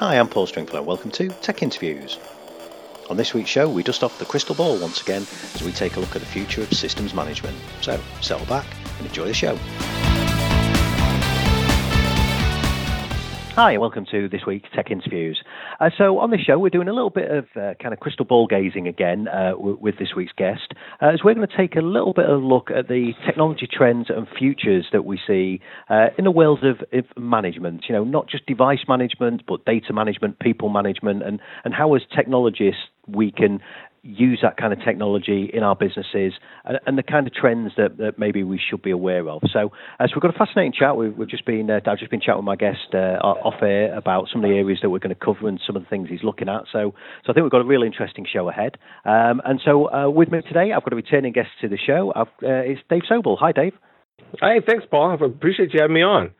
Hi, I'm Paul Stringfellow. Welcome to Tech Interviews. On this week's show, we dust off the crystal ball once again as we take a look at the future of systems management. So, settle back and enjoy the show. Hi, welcome to this week's Tech Interviews. Uh, so, on this show, we're doing a little bit of uh, kind of crystal ball gazing again uh, w- with this week's guest, uh, as we're going to take a little bit of a look at the technology trends and futures that we see uh, in the world of, of, management. You know, not just device management, but data management, people management, and, and how, as technologists, we can use that kind of technology in our businesses and, and the kind of trends that, that, maybe we should be aware of. So, as we've got a fascinating chat, we've, we've just been uh, I've just been chatting with my guest uh, off air about some of the areas that we're going to cover and some of the things he's looking at. So, so I think we've got a really interesting show ahead. Um, and so, uh, with me today, I've got a returning guest to the show. Uh, it's Dave Sobel. Hi, Dave. Hey, thanks, Paul. I appreciate you having me on.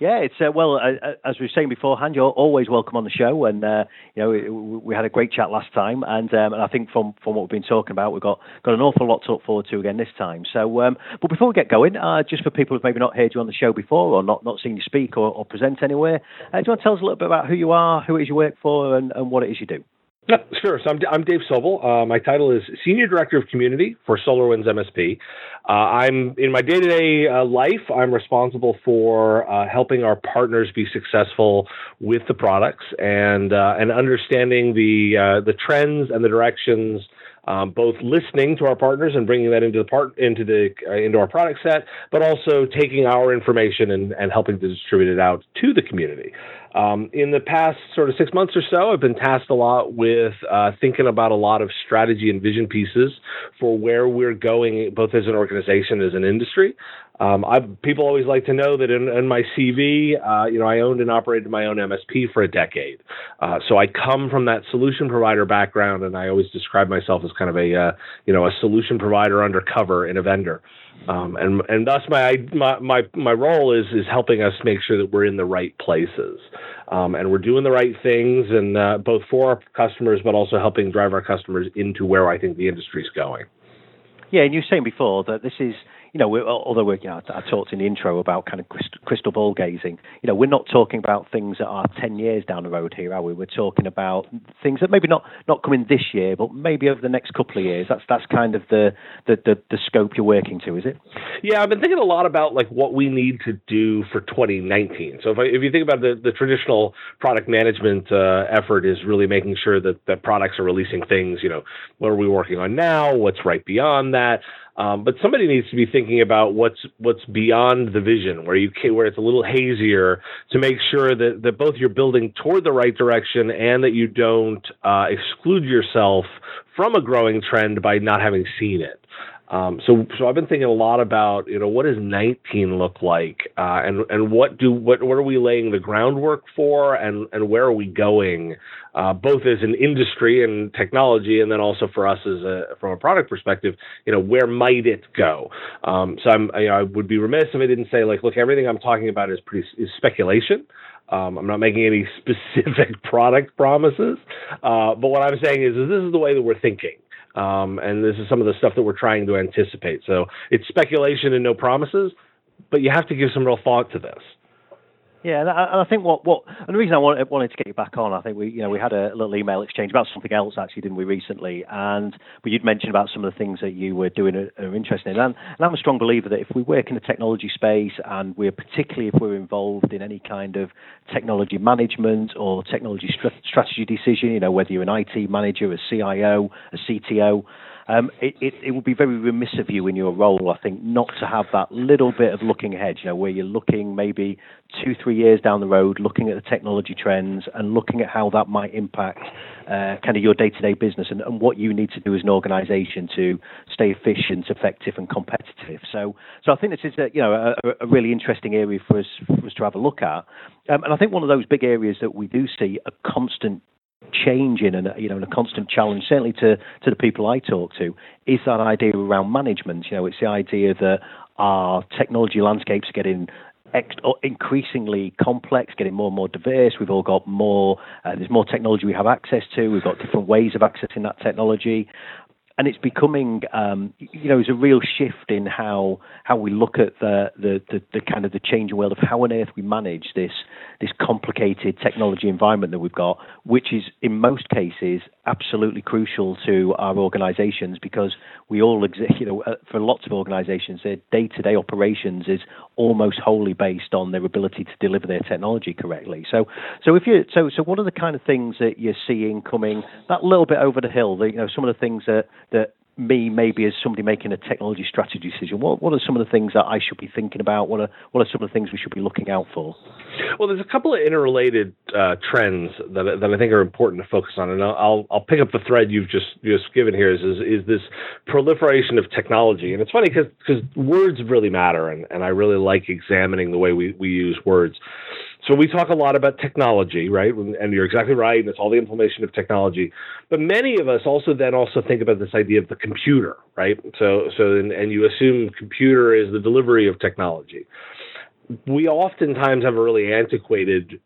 Yeah, it's uh, well uh, uh, as we were saying beforehand. You're always welcome on the show, and uh, you know we, we, had a great chat last time, and um, and I think from from what we've been talking about, we've got got an awful lot to look forward to again this time. So, um, but before we get going, uh, just for people who've maybe not heard you on the show before or not not seen you speak or, or present anywhere, uh, do you want to tell us a little bit about who you are, who it is you work for, and, and what it is you do? Sure. So I'm, I'm Dave Sobel. Uh, my title is Senior Director of Community for SolarWinds MSP. Uh, I'm in my day-to-day uh, life. I'm responsible for uh, helping our partners be successful with the products and uh, and understanding the the trends and the directions um, both listening to our partners and bringing that into the part into the uh, into our product set, but also taking our information and, and helping to distribute it out to the community. Um, in the past sort of six months or so, I've been tasked a lot with uh, thinking about a lot of strategy and vision pieces for where we're going, both as an organization as an industry. Um, people always like to know that in, in my CV, uh, you know, I owned and operated my own MSP for a decade. Uh, so I come from that solution provider background, and I always describe myself as kind of a, uh, you know, a solution provider undercover in a vendor. Um, and and thus my, my my my role is is helping us make sure that we're in the right places, um, and we're doing the right things, and uh, both for our customers, but also helping drive our customers into where I think the industry is going. Yeah, and you were saying before that this is you know, although we're, you know, I talked in the intro about kind of crystal ball gazing, you know, we're not talking about things that are 10 years down the road here, are we? We're talking about things that maybe not, not coming this year, but maybe over the next couple of years. That's that's kind of the, the, the, the scope you're working to, is it? Yeah, I've been thinking a lot about like what we need to do for 2019. So if, I, if you think about the, the traditional product management uh, effort is really making sure that, that products are releasing things, you know, what are we working on now? What's right beyond that? Um, but somebody needs to be thinking about what's what's beyond the vision, where you can, where it's a little hazier, to make sure that that both you're building toward the right direction and that you don't uh, exclude yourself from a growing trend by not having seen it. Um, so, so I've been thinking a lot about, you know, what does 19 look like, uh, and and what do what what are we laying the groundwork for, and and where are we going, uh, both as an industry and technology, and then also for us as a from a product perspective, you know, where might it go? Um, so I'm, I would be remiss if I didn't say like, look, everything I'm talking about is pretty is speculation. Um, I'm not making any specific product promises, uh, but what I'm saying is, is this is the way that we're thinking. Um, and this is some of the stuff that we're trying to anticipate. So it's speculation and no promises, but you have to give some real thought to this. Yeah, and I, think what, what and the reason I wanted, wanted to get you back on, I think we you know we had a little email exchange about something else actually, didn't we recently? And but you'd mentioned about some of the things that you were doing are, are interested in, and, and I'm a strong believer that if we work in the technology space, and we're particularly if we're involved in any kind of technology management or technology strategy decision, you know whether you're an IT manager, a CIO, a CTO um, it, it, it would be very remiss of you in your role, I think, not to have that little bit of looking ahead, you know, where you're looking maybe two, three years down the road, looking at the technology trends and looking at how that might impact uh, kind of your day-to-day business and, and, what you need to do as an organisation to stay efficient, effective, and competitive. So, so I think this is a, you know a, a really interesting area for us for us to have a look at. Um, and I think one of those big areas that we do see a constant changing and you know and a constant challenge certainly to to the people I talk to is that idea around management. You know it's the idea that our technology landscapes are getting ex- increasingly complex getting more and more diverse. We've all got more uh, there's more technology we have access to. We've got different ways of accessing that technology and it's becoming, um, you know, there's a real shift in how how we look at the, the, the, the, kind of the changing world of how on earth we manage this this complicated technology environment that we've got, which is in most cases absolutely crucial to our organisations because we all exist. You know, uh, for lots of organisations, their day-to-day operations is almost wholly based on their ability to deliver their technology correctly. So, so if you so so what are the kind of things that you're seeing coming that little bit over the hill? The, you know, some of the things that that me maybe as somebody making a technology strategy decision what what are some of the things that I should be thinking about? What are what are some of the things we should be looking out for? Well there's a couple of interrelated uh, trends that that I think are important to focus on and I'll I'll pick up the thread you've just just given here is is, is this proliferation of technology. And it's funny cuz cuz words really matter and and I really like examining the way we we use words so we talk a lot about technology, right? And you're exactly right. And it's all the implementation of technology. But many of us also then also think about this idea of the computer, right? So so and, and you assume computer is the delivery of technology we oftentimes have a really antiquated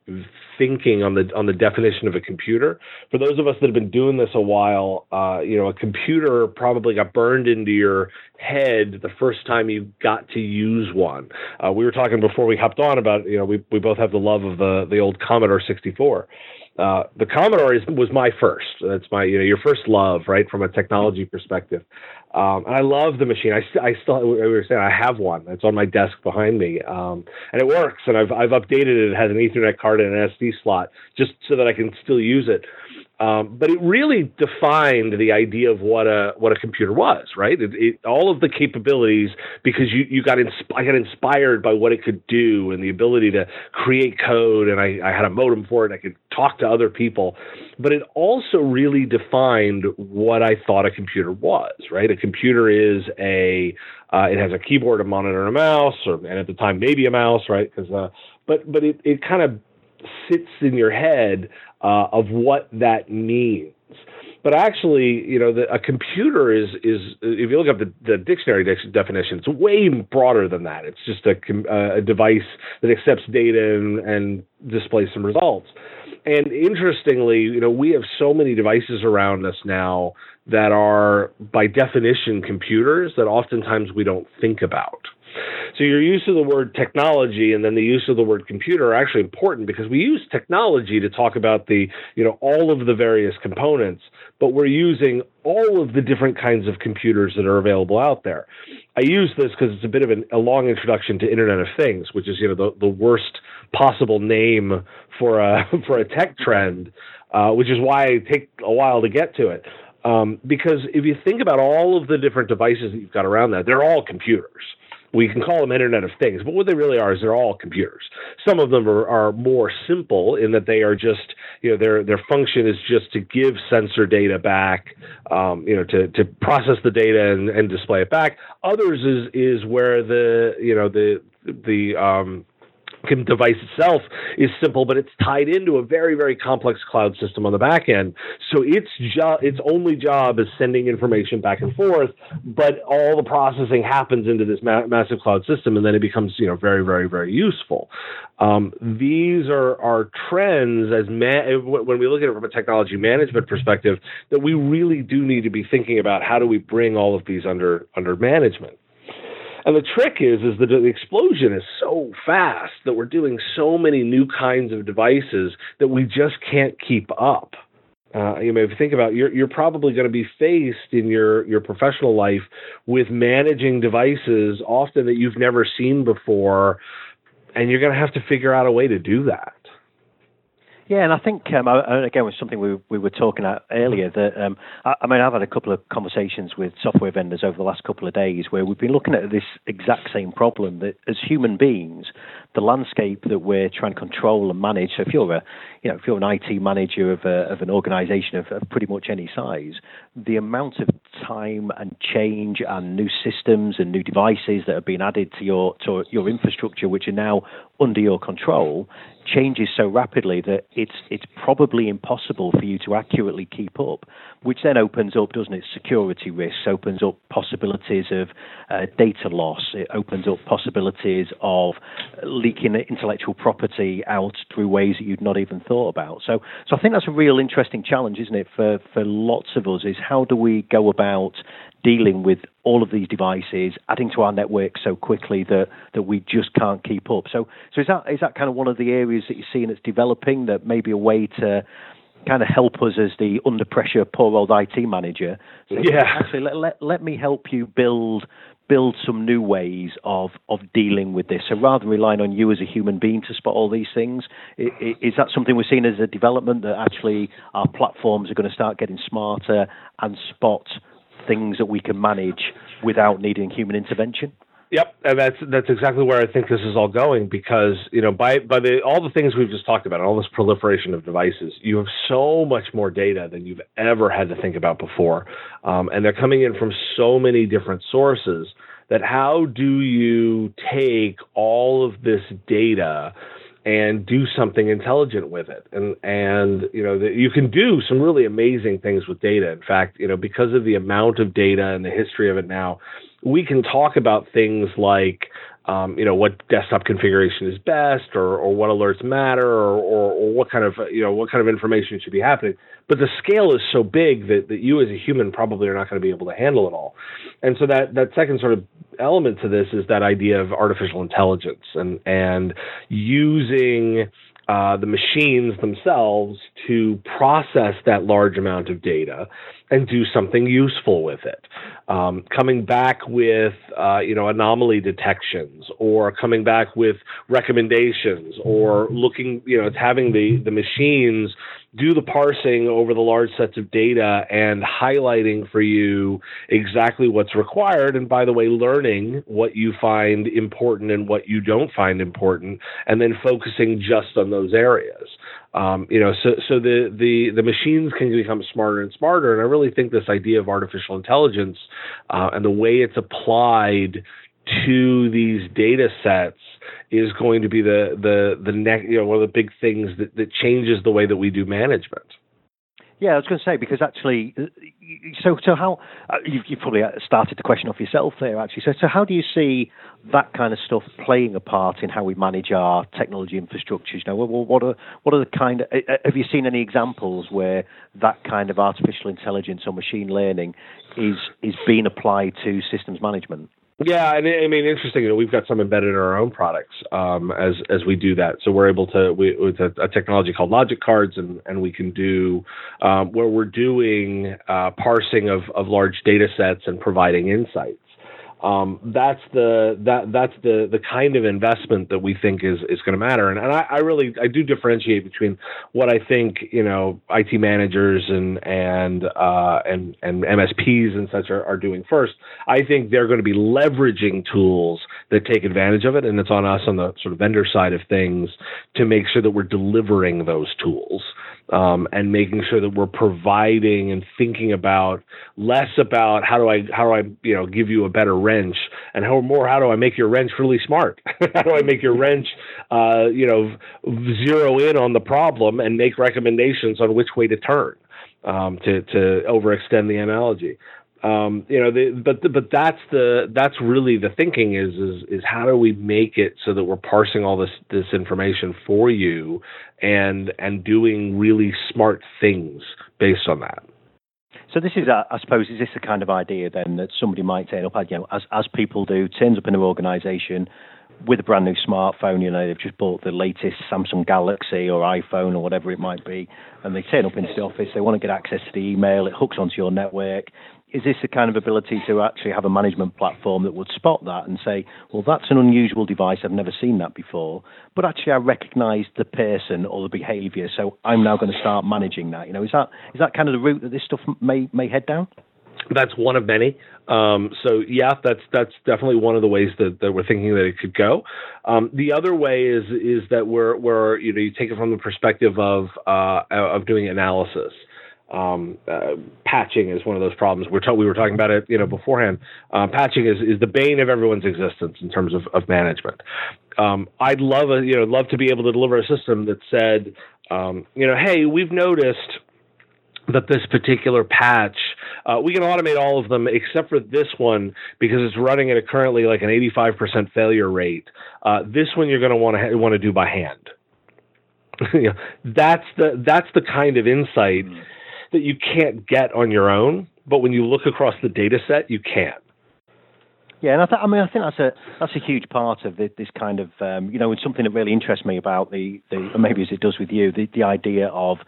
thinking on the on the definition of a computer. For those of us that have been doing this a while, uh, you know, a computer probably got burned into your head the first time you got to use one. Uh, we were talking before we hopped on about you know we we both have the love of the the old Commodore 64. Uh, the Commodore is, was my first. That's my you know your first love, right, from a technology perspective. Um, and I love the machine. I, I still, we were saying, I have one. It's on my desk behind me, um, and it works. And I've I've updated it. It has an Ethernet card and an SD slot, just so that I can still use it. Um, but it really defined the idea of what a what a computer was, right? It, it, all of the capabilities because you you got insp- I got inspired by what it could do and the ability to create code, and I, I had a modem for it. I could talk to other people, but it also really defined what I thought a computer was, right? A computer is a uh, it has a keyboard, a monitor, and a mouse, or and at the time maybe a mouse, right? Because uh, but but it it kind of sits in your head uh, of what that means. But actually, you know, the, a computer is is if you look up the, the dictionary de- definition, it's way broader than that. It's just a, a device that accepts data and, and displays some results. And interestingly, you know, we have so many devices around us now that are, by definition, computers that oftentimes we don't think about. So your use of the word technology and then the use of the word computer are actually important because we use technology to talk about the, you know, all of the various components, but we're using all of the different kinds of computers that are available out there. I use this because it's a bit of an, a long introduction to Internet of Things, which is, you know, the, the worst possible name for a for a tech trend, uh, which is why I take a while to get to it. Um, because if you think about all of the different devices that you've got around that, they're all computers we can call them Internet of Things, but what they really are is they're all computers. Some of them are, are more simple in that they are just, you know, their their function is just to give sensor data back, um, you know, to, to process the data and, and display it back. Others is is where the you know the the um, device itself is simple, but it's tied into a very, very complex cloud system on the back end. So its jo- its only job is sending information back and forth, but all the processing happens into this ma- massive cloud system, and then it becomes you know very, very, very useful. Um, these are are trends as when we look at it from a technology management perspective that we really do need to be thinking about how do we bring all of these under under management. And the trick is, is that the explosion is so fast that we're doing so many new kinds of devices that we just can't keep up. Uh, you know, if you think about, it, you're you're probably going to be faced in your your professional life with managing devices often that you've never seen before, and you're going to have to figure out a way to do that. Yeah, and I think um, I, again was something we we were talking about earlier. That um, I, I, mean, I've had a couple of conversations with software vendors over the last couple of days where we've been looking at this exact same problem. That as human beings, the landscape that we're trying to control and manage. So if you're a you know if you're an IT manager of a, of an organisation of, of pretty much any size, the amount of time and change and new systems and new devices that have been added to your to your infrastructure, which are now under your control, changes so rapidly that it's it's probably impossible for you to accurately keep up, which then opens up, doesn't it, security risks, opens up possibilities of uh, data loss, it opens up possibilities of leaking intellectual property out through ways that you'd not even thought about. So, so I think that's a real interesting challenge, isn't it, for for lots of us? Is how do we go about dealing with all of these devices, adding to our network so quickly that, that we just can't keep up. So, so is that is that kind of one of the areas that you're seeing that's developing that maybe a way to kind of help us as the under pressure poor old IT manager. So yeah. Actually, let, let, let me help you build build some new ways of of dealing with this. So rather than relying on you as a human being to spot all these things, is that something we're seeing as a development that actually our platforms are going to start getting smarter and spot things that we can manage without needing human intervention? Yep, and that's that's exactly where I think this is all going because you know by by the all the things we've just talked about, all this proliferation of devices, you have so much more data than you've ever had to think about before, um, and they're coming in from so many different sources. That how do you take all of this data? And do something intelligent with it. And and you know the, you can do some really amazing things with data. In fact, you know because of the amount of data and the history of it now, we can talk about things like um, you know what desktop configuration is best or, or what alerts matter or, or, or, what kind of you know what kind of information should be happening. But the scale is so big that, that you as a human probably are not going to be able to handle it all. And so that that second sort of element to this is that idea of artificial intelligence and and using uh, the machines themselves to process that large amount of data and do something useful with it. Um, coming back with uh, you know anomaly detections, or coming back with recommendations, or looking you know it's having the the machines do the parsing over the large sets of data and highlighting for you exactly what's required. And by the way, learning what you find important and what you don't find important, and then focusing just on those areas. Um, you know, so so the the the machines can become smarter and smarter, and I really think this idea of artificial intelligence uh, and the way it's applied to these data sets is going to be the the the next you know one of the big things that, that changes the way that we do management. Yeah, I was going to say because actually, uh, so so how uh, you've, you've, probably uh, started the question off yourself there actually. So so how do you see that kind of stuff playing a part in how we manage our technology infrastructures? You know, what are what are the kind of have you seen any examples where that kind of artificial intelligence or machine learning is is being applied to systems management? Yeah, and I mean, interesting. You know, we've got some embedded in our own products um, as as we do that. So we're able to we, with a, a technology called Logic Cards, and and we can do um, where we're doing uh, parsing of of large data sets and providing insights um, that's the that that's the the kind of investment that we think is is going to matter. And, and I, I, really I do differentiate between what I think you know IT managers and and uh, and and MSPs and such are, are doing first. I think they're going to be leveraging tools that take advantage of it, and it's on us on the sort of vendor side of things to make sure that we're delivering those tools um, and making sure that we're providing and thinking about less about how do I how do I you know give you a better wrench and how more how do I make your wrench really smart? How do I make your wrench uh, you know zero in on the problem and make recommendations on which way to turn um, to to overextend the analogy um, you know, the, but the, but that's the that's really the thinking is is is how do we make it so that we're parsing all this this information for you and and doing really smart things based on that. So this is, a, I suppose, is this the kind of idea then that somebody might turn up, you know, as as people do, turns up in an organisation with a brand new smartphone, you know, they've just bought the latest Samsung Galaxy or iPhone or whatever it might be, and they turn up into the office, they want to get access to the email, it hooks onto your network, is this the kind of ability to actually have a management platform that would spot that and say, well, that's an unusual device, I've never seen that before, but actually I recognise the person or the behaviour, so I'm now going to start managing that. You know, is that is that kind of the route that this stuff may may head down? That's one of many. Um, so yeah, that's that's definitely one of the ways that, that we're thinking that it could go. Um, the other way is is that we're, we're you know you take it from the perspective of uh, of doing analysis um, uh, patching is one of those problems. We're we were talking about it, you know, beforehand. Uh, patching is, is the bane of everyone's existence in terms of, of management. Um, I'd love a, you know, love to be able to deliver a system that said, um, you know, hey, we've noticed that this particular patch, uh, we can automate all of them except for this one because it's running at a currently like an 85% failure rate. Uh, this one you're going to want to ha- want to do by hand. you know, that's the that's the kind of insight mm. That you can't get on your own, but when you look across the data set, you can. Yeah, and I, th- I mean, I think that's a that's a huge part of the, this kind of um, you know, it's something that really interests me about the the maybe as it does with you, the the idea of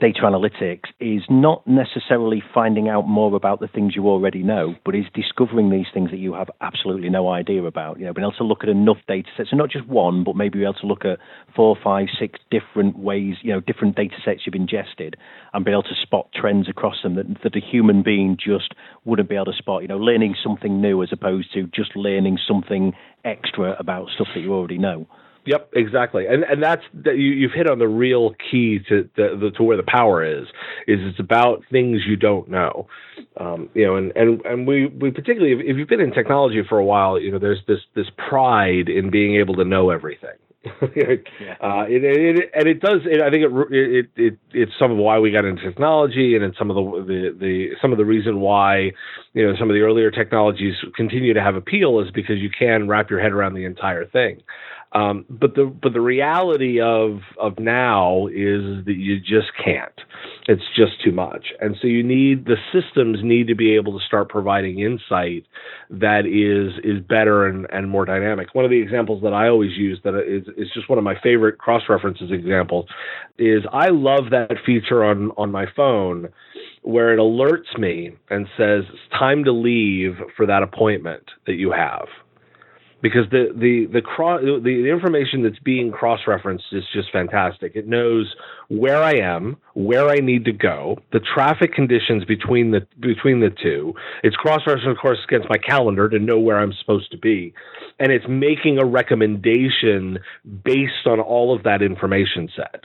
data analytics is not necessarily finding out more about the things you already know, but is discovering these things that you have absolutely no idea about. You know, being able to look at enough data sets, so not just one, but maybe be able to look at four, five, six different ways, you know, different data sets you've ingested, and be able to spot trends across them that, that a human being just wouldn't be able to spot. You know, learning something new as opposed to just learning something extra about stuff that you already know. Yep, exactly, and and that's that you, you've hit on the real key to the, the, to where the power is. Is it's about things you don't know, um, you know, and and and we we particularly if, if you've been in technology for a while, you know, there's this this pride in being able to know everything. uh, it, it, and it does. It, I think it, it, it it's some of why we got into technology, and it's some of the, the the some of the reason why you know some of the earlier technologies continue to have appeal is because you can wrap your head around the entire thing. Um, but the but the reality of of now is that you just can't. It's just too much, and so you need the systems need to be able to start providing insight that is is better and, and more dynamic. One of the examples that I always use that is is just one of my favorite cross references examples is I love that feature on on my phone where it alerts me and says it's time to leave for that appointment that you have because the the the, cross, the the information that's being cross referenced is just fantastic. It knows where I am, where I need to go, the traffic conditions between the between the two. It's cross referenced, of course, against my calendar to know where I'm supposed to be, and it's making a recommendation based on all of that information set.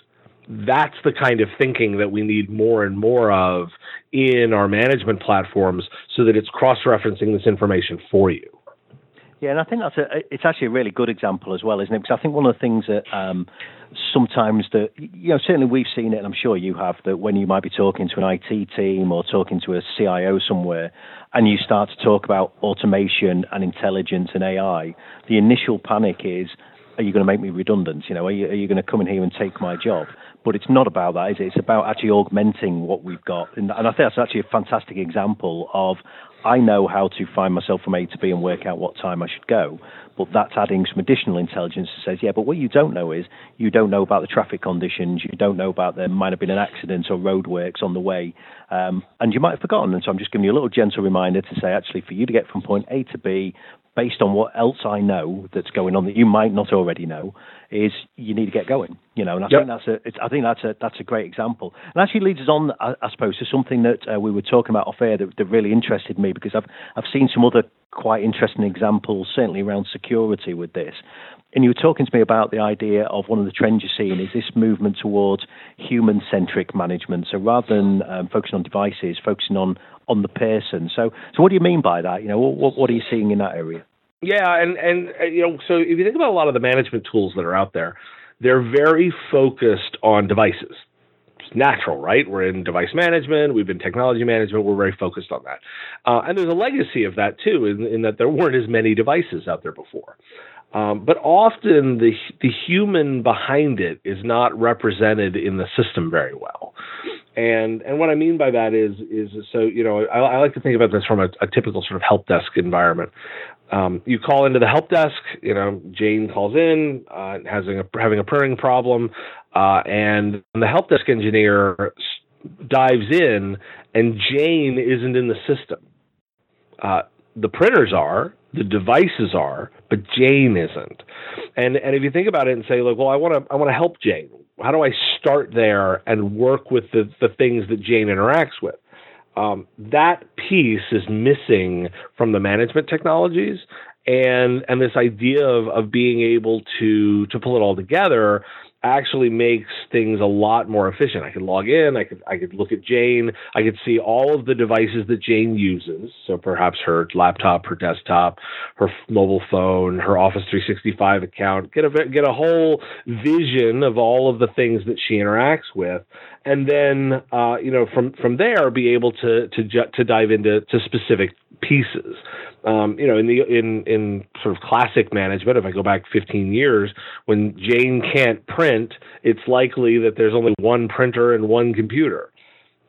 That's the kind of thinking that we need more and more of in our management platforms so that it's cross referencing this information for you. Yeah, and I think that's a it's actually a really good example as well, isn't it? Because I think one of the things that um, sometimes that you know certainly we've seen it, and I'm sure you have that when you might be talking to an IT team or talking to a CIO somewhere, and you start to talk about automation and intelligence and AI, the initial panic is, are you going to make me redundant? You know, are you, are you going to come in here and take my job? But it's not about that, is it? It's about actually augmenting what we've got. And, and I think that's actually a fantastic example of I know how to find myself from A to B and work out what time I should go. But that's adding some additional intelligence that says, yeah, but what you don't know is you don't know about the traffic conditions, you don't know about there might have been an accident or roadworks on the way, um, and you might have forgotten. And so I'm just giving you a little gentle reminder to say, actually, for you to get from point A to B, based on what else I know that's going on that you might not already know, is you need to get going. You know, and I yep. think that's a, I think that's a, that's a great example, and actually leads us on, I, I suppose, to something that uh, we were talking about off air that, that really interested me because I've I've seen some other quite interesting examples, certainly around security with this. And you were talking to me about the idea of one of the trends you're seeing is this movement towards human centric management. So rather than um, focusing on devices, focusing on, on the person. So, so what do you mean by that? You know, what, what are you seeing in that area? Yeah, and and uh, you know, so if you think about a lot of the management tools that are out there, they're very focused on devices. It's natural, right? We're in device management, we've been technology management, we're very focused on that. Uh, and there's a legacy of that too, in, in that there weren't as many devices out there before. Um, but often the the human behind it is not represented in the system very well. And and what I mean by that is is so you know I, I like to think about this from a, a typical sort of help desk environment. Um, you call into the help desk. You know, Jane calls in, uh, having a having a printing problem, uh, and the help desk engineer dives in, and Jane isn't in the system. Uh, the printers are, the devices are, but Jane isn't. And and if you think about it and say, like, well, I want to I want to help Jane. How do I start there and work with the the things that Jane interacts with? Um, that piece is missing from the management technologies, and and this idea of of being able to to pull it all together actually makes things a lot more efficient. I could log in, I could I could look at Jane, I could see all of the devices that Jane uses. So perhaps her laptop, her desktop, her mobile phone, her Office 365 account. Get a get a whole vision of all of the things that she interacts with, and then uh, you know from from there be able to to to dive into to specific pieces. Um, you know, in the in in sort of classic management, if I go back 15 years, when Jane can't print, it's likely that there's only one printer and one computer.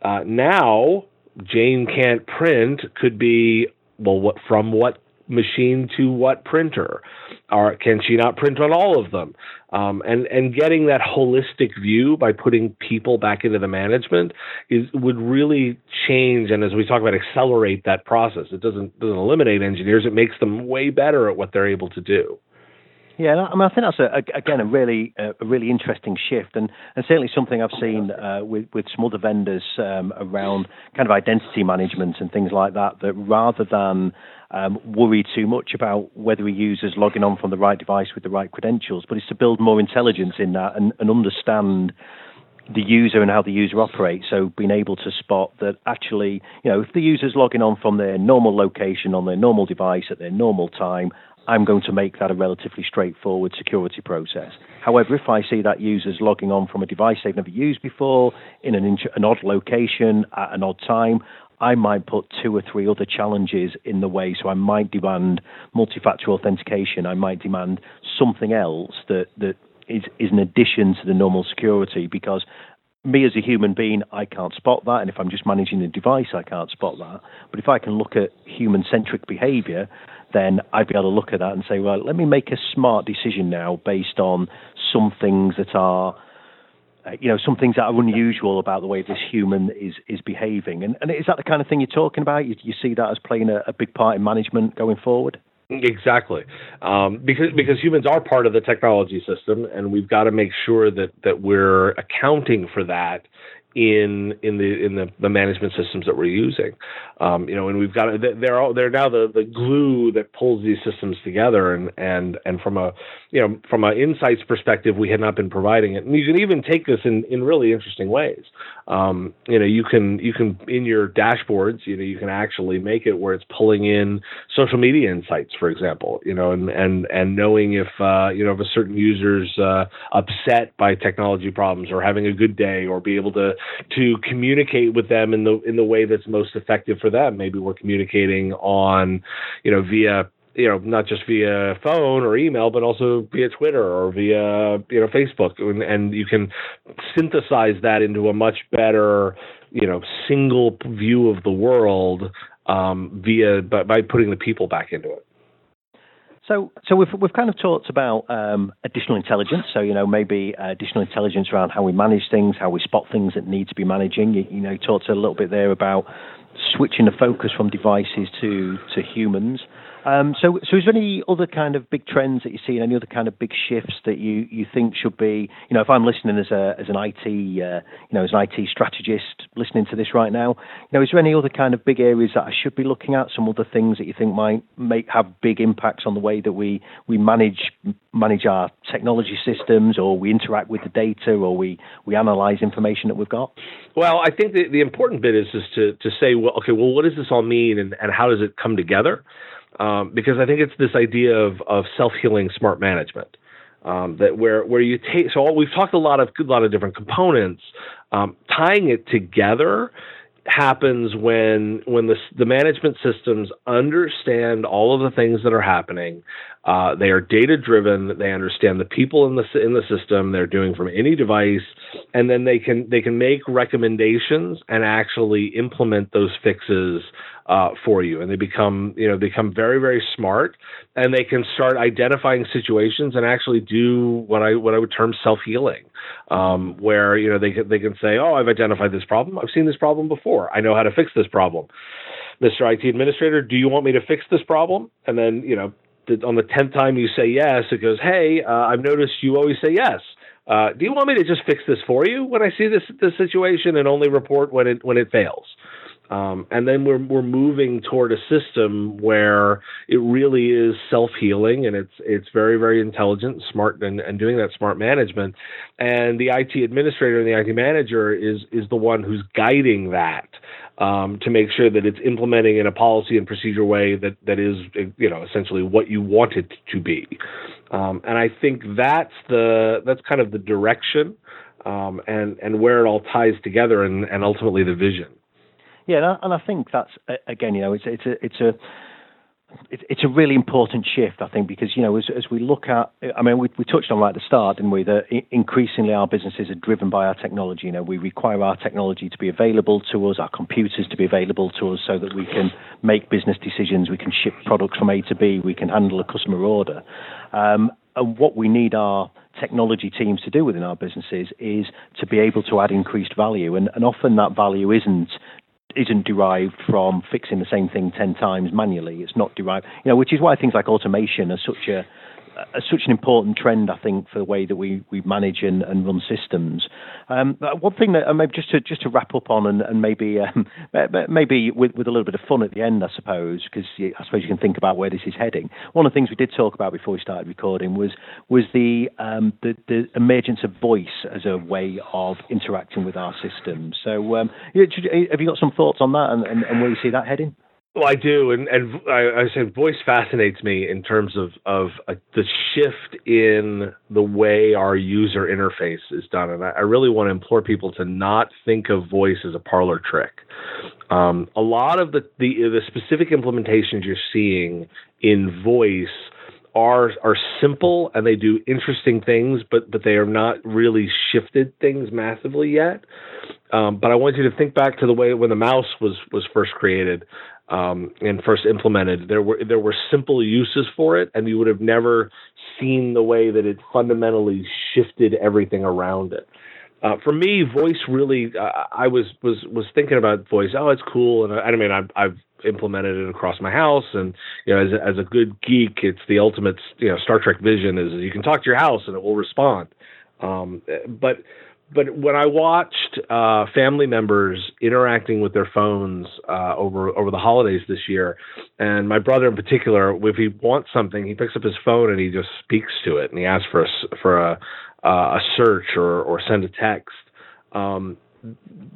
Uh, now, Jane can't print could be well, what from what machine to what printer? Or can she not print on all of them? Um, and and getting that holistic view by putting people back into the management is would really change and as we talk about accelerate that process. It doesn't doesn't eliminate engineers. It makes them way better at what they're able to do. Yeah, I mean, I think that's a, again a really a really interesting shift, and, and certainly something I've seen uh, with with some other vendors um, around kind of identity management and things like that. That rather than um, worry too much about whether a user's logging on from the right device with the right credentials, but it's to build more intelligence in that and, and understand the user and how the user operates. So being able to spot that actually, you know, if the user's logging on from their normal location on their normal device at their normal time, I'm going to make that a relatively straightforward security process. However, if I see that user's logging on from a device they've never used before in an, int- an odd location at an odd time, I might put two or three other challenges in the way. So I might demand multi-factor authentication. I might demand something else that that is is an addition to the normal security because me as a human being, I can't spot that, and if I'm just managing the device, I can't spot that. But if I can look at human-centric behavior, then I'd be able to look at that and say, well, let me make a smart decision now based on some things that are, uh, you know, some things that are unusual about the way this human is is behaving. And, and is that the kind of thing you're talking about? You, you see that as playing a, a big part in management going forward? Exactly, um, because because humans are part of the technology system, and we've got to make sure that that we're accounting for that in in the in the, the management systems that we're using. Um, you know, and we've got they're all, they're now the the glue that pulls these systems together. And and and from a you know from an insights perspective, we had not been providing it. And you can even take this in in really interesting ways. Um, you know, you can you can in your dashboards, you know, you can actually make it where it's pulling in social media insights, for example. You know, and and and knowing if uh, you know if a certain user's uh, upset by technology problems or having a good day or be able to to communicate with them in the in the way that's most effective for them. Maybe we're communicating on, you know, via you know not just via phone or email but also via twitter or via you know facebook and, and, you can synthesize that into a much better you know single view of the world um, via by, by putting the people back into it so, so we've we've kind of talked about um, additional intelligence. So, you know, maybe uh, additional intelligence around how we manage things, how we spot things that need to be managing. You, you know, you talked a little bit there about switching the focus from devices to to humans. Um, so, so is there any other kind of big trends that you see, and any other kind of big shifts that you, you think should be, you know, if I'm listening as a as an IT, uh, you know, as an IT strategist listening to this right now, you know, is there any other kind of big areas that I should be looking at? Some other things that you think might make have big impacts on the way that we we manage manage our technology systems, or we interact with the data, or we we analyze information that we've got. Well, I think the, the important bit is is to to say, well, okay, well, what does this all mean, and, and how does it come together? Um, because I think it's this idea of, of self healing smart management. Um, that where where you take so all, we've talked a lot of a lot of different components, um, tying it together happens when when the the management systems understand all of the things that are happening. Uh, they are data driven. They understand the people in the in the system. They're doing from any device, and then they can they can make recommendations and actually implement those fixes uh, for you, and they become you know become very very smart, and they can start identifying situations and actually do what I what I would term self healing, um, where you know they can they can say, oh, I've identified this problem, I've seen this problem before, I know how to fix this problem. Mr. IT administrator, do you want me to fix this problem? And then you know on the tenth time you say yes, it goes, hey, uh, I've noticed you always say yes. Uh, do you want me to just fix this for you when I see this this situation and only report when it when it fails? Um, and then we're we're moving toward a system where it really is self healing and it's it's very very intelligent, smart, and, and doing that smart management. And the IT administrator and the IT manager is is the one who's guiding that um, to make sure that it's implementing in a policy and procedure way that that is you know essentially what you want it to be. Um, and I think that's the that's kind of the direction um, and and where it all ties together and, and ultimately the vision. Yeah, and I think that's again, you know, it's it's a it's a it's a really important shift, I think, because you know, as, as we look at, I mean, we, we touched on right at the start, didn't we? That increasingly our businesses are driven by our technology. You know, we require our technology to be available to us, our computers to be available to us, so that we can make business decisions, we can ship products from A to B, we can handle a customer order. Um, and what we need our technology teams to do within our businesses is to be able to add increased value, and, and often that value isn't isn't derived from fixing the same thing 10 times manually. It's not derived, you know, which is why things like automation are such a uh, such an important trend, I think, for the way that we, we manage and, and run systems. Um, one thing that uh, maybe just to just to wrap up on, and, and maybe um, maybe with, with a little bit of fun at the end, I suppose, because I suppose you can think about where this is heading. One of the things we did talk about before we started recording was was the um, the, the, emergence of voice as a way of interacting with our systems. So, um, have you got some thoughts on that, and, and, and where you see that heading? Well, I do, and and I, I said voice fascinates me in terms of of uh, the shift in the way our user interface is done, and I, I, really want to implore people to not think of voice as a parlor trick. Um, a lot of the, the the specific implementations you're seeing in voice are are simple and they do interesting things, but but they are not really shifted things massively yet. Um, but I want you to think back to the way when the mouse was was first created um, and first implemented, there were there were simple uses for it, and you would have never seen the way that it fundamentally shifted everything around it. Uh, for me, voice really, uh, I was was was thinking about voice. Oh, it's cool, and I, I mean, I've, I've implemented it across my house, and you know, as a, as a good geek, it's the ultimate. You know, Star Trek vision is you can talk to your house and it will respond. Um, but but when I watched uh, family members interacting with their phones uh, over over the holidays this year, and my brother in particular, if he wants something, he picks up his phone and he just speaks to it, and he asks for a for a uh, a search or or send a text. Um,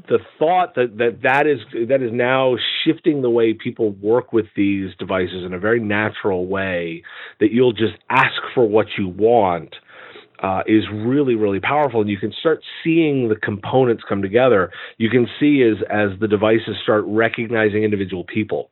the thought that, that that is that is now shifting the way people work with these devices in a very natural way that you'll just ask for what you want uh, is really really powerful. And you can start seeing the components come together. You can see as as the devices start recognizing individual people.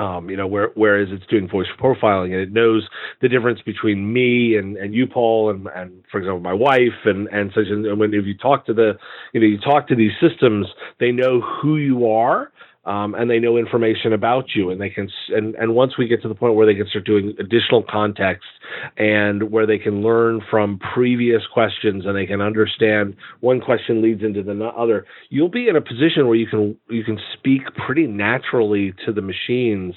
Um, you know, where, whereas it's doing voice profiling and it knows the difference between me and, and you, Paul, and, and for example, my wife and, and such. And when if you talk to the, you know, you talk to these systems, they know who you are um, and they know information about you and they can and, and once we get to the point where they can start doing additional context and where they can learn from previous questions and they can understand one question leads into the other you'll be in a position where you can you can speak pretty naturally to the machines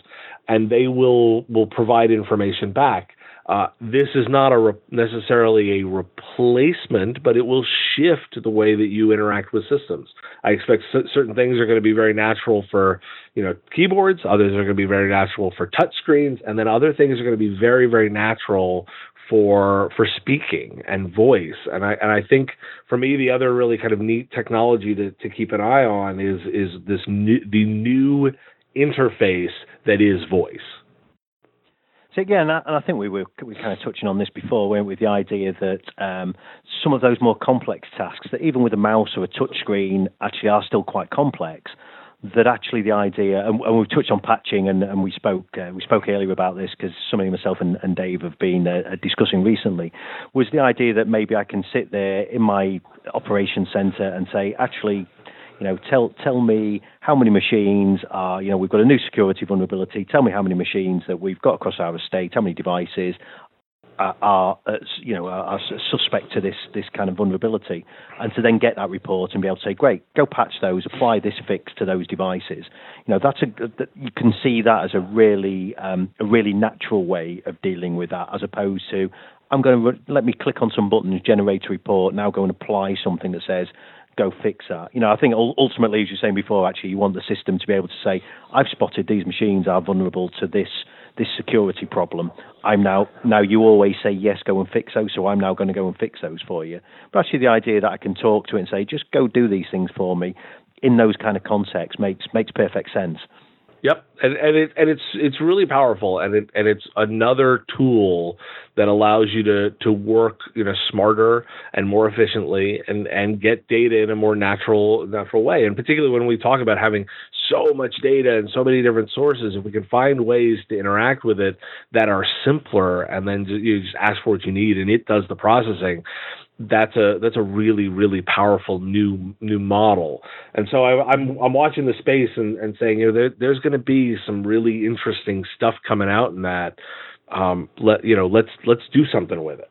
and they will will provide information back uh, this is not a re- necessarily a replacement, but it will shift the way that you interact with systems. I expect c- certain things are going to be very natural for you know keyboards, others are going to be very natural for touch screens, and then other things are going to be very very natural for for speaking and voice. And I and I think for me the other really kind of neat technology to, to keep an eye on is is this new, the new interface that is voice. So again, and I think we were we kind of touching on this before, weren't we? The idea that um, some of those more complex tasks, that even with a mouse or a touch screen, actually are still quite complex. That actually the idea, and, and we've touched on patching, and, and we spoke uh, we spoke earlier about this because somebody myself and, and Dave have been uh, discussing recently, was the idea that maybe I can sit there in my operation center and say, actually, you know, tell tell me how many machines are, you know, we've got a new security vulnerability. Tell me how many machines that we've got across our estate, how many devices are, are uh, you know, are, are suspect to this this kind of vulnerability, and to then get that report and be able to say, great, go patch those, apply this fix to those devices. You know, that's a you can see that as a really um, a really natural way of dealing with that, as opposed to I'm going to let me click on some buttons, generate a report, now go and apply something that says go fix that. You know, I think ultimately, as you were saying before, actually, you want the system to be able to say, I've spotted these machines are vulnerable to this this security problem. I'm now now you always say yes, go and fix those, so I'm now going to go and fix those for you. But actually, the idea that I can talk to it and say, just go do these things for me, in those kind of contexts makes makes perfect sense. Yep, and and it and it's it's really powerful, and it and it's another tool that allows you to to work you know smarter and more efficiently, and and get data in a more natural natural way. And particularly when we talk about having so much data and so many different sources, if we can find ways to interact with it that are simpler, and then you just ask for what you need, and it does the processing that's a that's a really really powerful new new model. And so I, am I'm, I'm watching the space and, and saying you know there, there's going to be some really interesting stuff coming out in that. Um, let you know let's let's do something with it.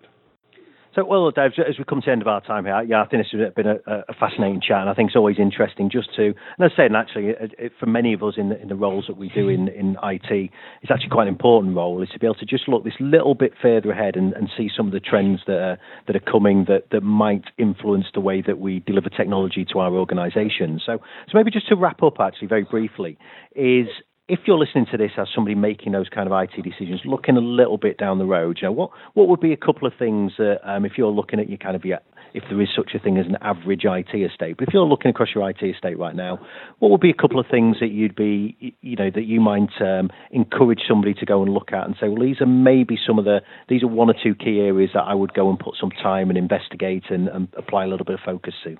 So, well, Dave, as we come to the end of our time here, yeah, I think this has been a, a fascinating chat, and I think it's always interesting just to, and as I said, actually, it, it, for many of us in the, in the roles that we do in, in IT, it's actually quite an important role, is to be able to just look this little bit further ahead and, and see some of the trends that are, that are coming that, that might influence the way that we deliver technology to our organisations. So, so maybe just to wrap up, actually, very briefly, is if you're listening to this as somebody making those kind of IT decisions, looking a little bit down the road, you know, what what would be a couple of things that um, if you're looking at your kind of your if there is such a thing as an average IT estate. But if you're looking across your IT estate right now, what would be a couple of things that you'd be, you know, that you might um, encourage somebody to go and look at and say, well, these are maybe some of the, these are one or two key areas that I would go and put some time and investigate and, and apply a little bit of focus to.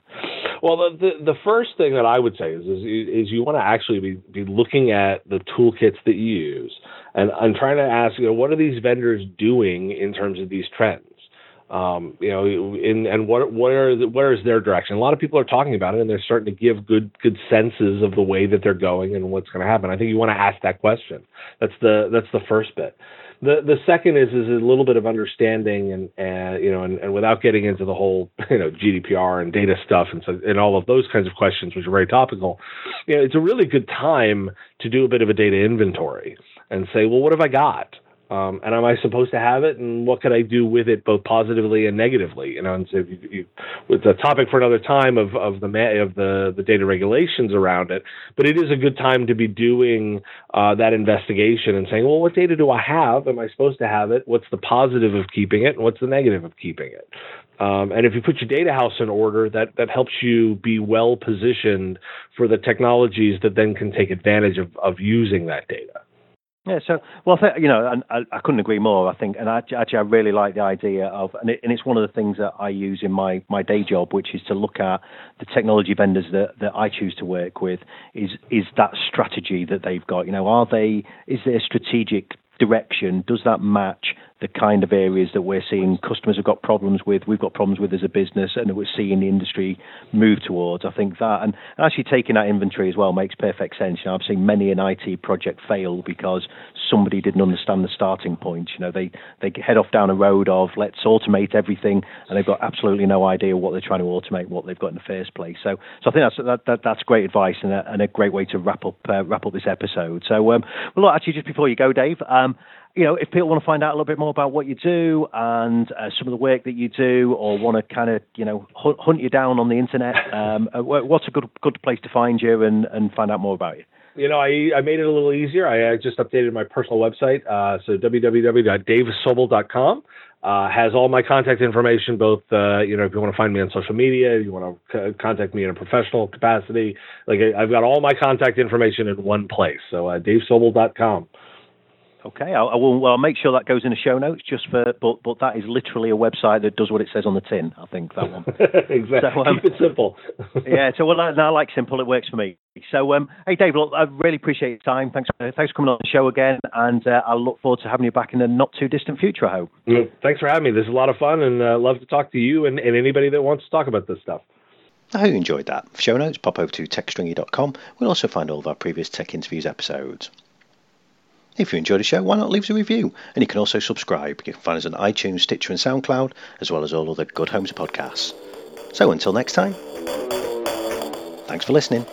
Well, the, the, first thing that I would say is, is, is you want to actually be, be looking at the toolkits that you use and, and trying to ask, you know, what are these vendors doing in terms of these trends? Um, you know, in, and what what are where is their direction? A lot of people are talking about it, and they're starting to give good good senses of the way that they're going and what's going to happen. I think you want to ask that question. That's the that's the first bit. The the second is is a little bit of understanding and and you know and, and without getting into the whole you know GDPR and data stuff and so and all of those kinds of questions which are very topical. You know, it's a really good time to do a bit of a data inventory and say, well, what have I got? Um, and am I supposed to have it? And what could I do with it, both positively and negatively? You know, and so you, you, it's a topic for another time of of the of the the data regulations around it. But it is a good time to be doing uh, that investigation and saying, well, what data do I have? Am I supposed to have it? What's the positive of keeping it, and what's the negative of keeping it? Um, and if you put your data house in order, that that helps you be well positioned for the technologies that then can take advantage of of using that data. Yeah, so well, I you know, and I, I, couldn't agree more. I think, and actually, I really like the idea of, and, it, and, it's one of the things that I use in my my day job, which is to look at the technology vendors that that I choose to work with. Is is that strategy that they've got? You know, are they? Is there a strategic direction? Does that match the kind of areas that we're seeing customers have got problems with, we've got problems with as a business, and that we're seeing the industry move towards. I think that, and actually taking that inventory as well makes perfect sense. You know, I've seen many an IT project fail because somebody didn't understand the starting point. You know, they they head off down a road of let's automate everything, and they've got absolutely no idea what they're trying to automate, what they've got in the first place. So, so I think that's that, that that's great advice and a, and a great way to wrap up uh, wrap up this episode. So, um, well, look, actually, just before you go, Dave. Um, you know, if people want to find out a little bit more about what you do and uh, some of the work that you do, or want to kind of, you know, hunt, hunt you down on the internet, um, uh, what's a good good place to find you and, and find out more about you? You know, I, I made it a little easier. I, just updated my personal website, uh, so www.davesobel.com. Uh, has all my contact information, both, uh, you know, if you want to find me on social media, you want to c- contact me in a professional capacity, like I, have got all my contact information in one place. So, uh, davesobel.com. Okay, I, I will. Well, I'll make sure that goes in the show notes. Just for, but but that is literally a website that does what it says on the tin. I think that one. exactly. So, um, Keep it simple. yeah. So well, I, I like simple. It works for me. So um, hey, Dave, look, I really appreciate your time. Thanks, uh, thanks for coming on the show again, and uh, I look forward to having you back in the not too distant future. I hope. Mm, thanks for having me. This is a lot of fun, and uh, love to talk to you and, and anybody that wants to talk about this stuff. I hope you enjoyed that. For show notes, pop over to techstringy.com. We'll also find all of our previous Tech Interviews episodes. If you enjoyed the show, why not leave us a review? And you can also subscribe. You can find us on iTunes, Stitcher, and SoundCloud, as well as all other good homes podcasts. So until next time, thanks for listening.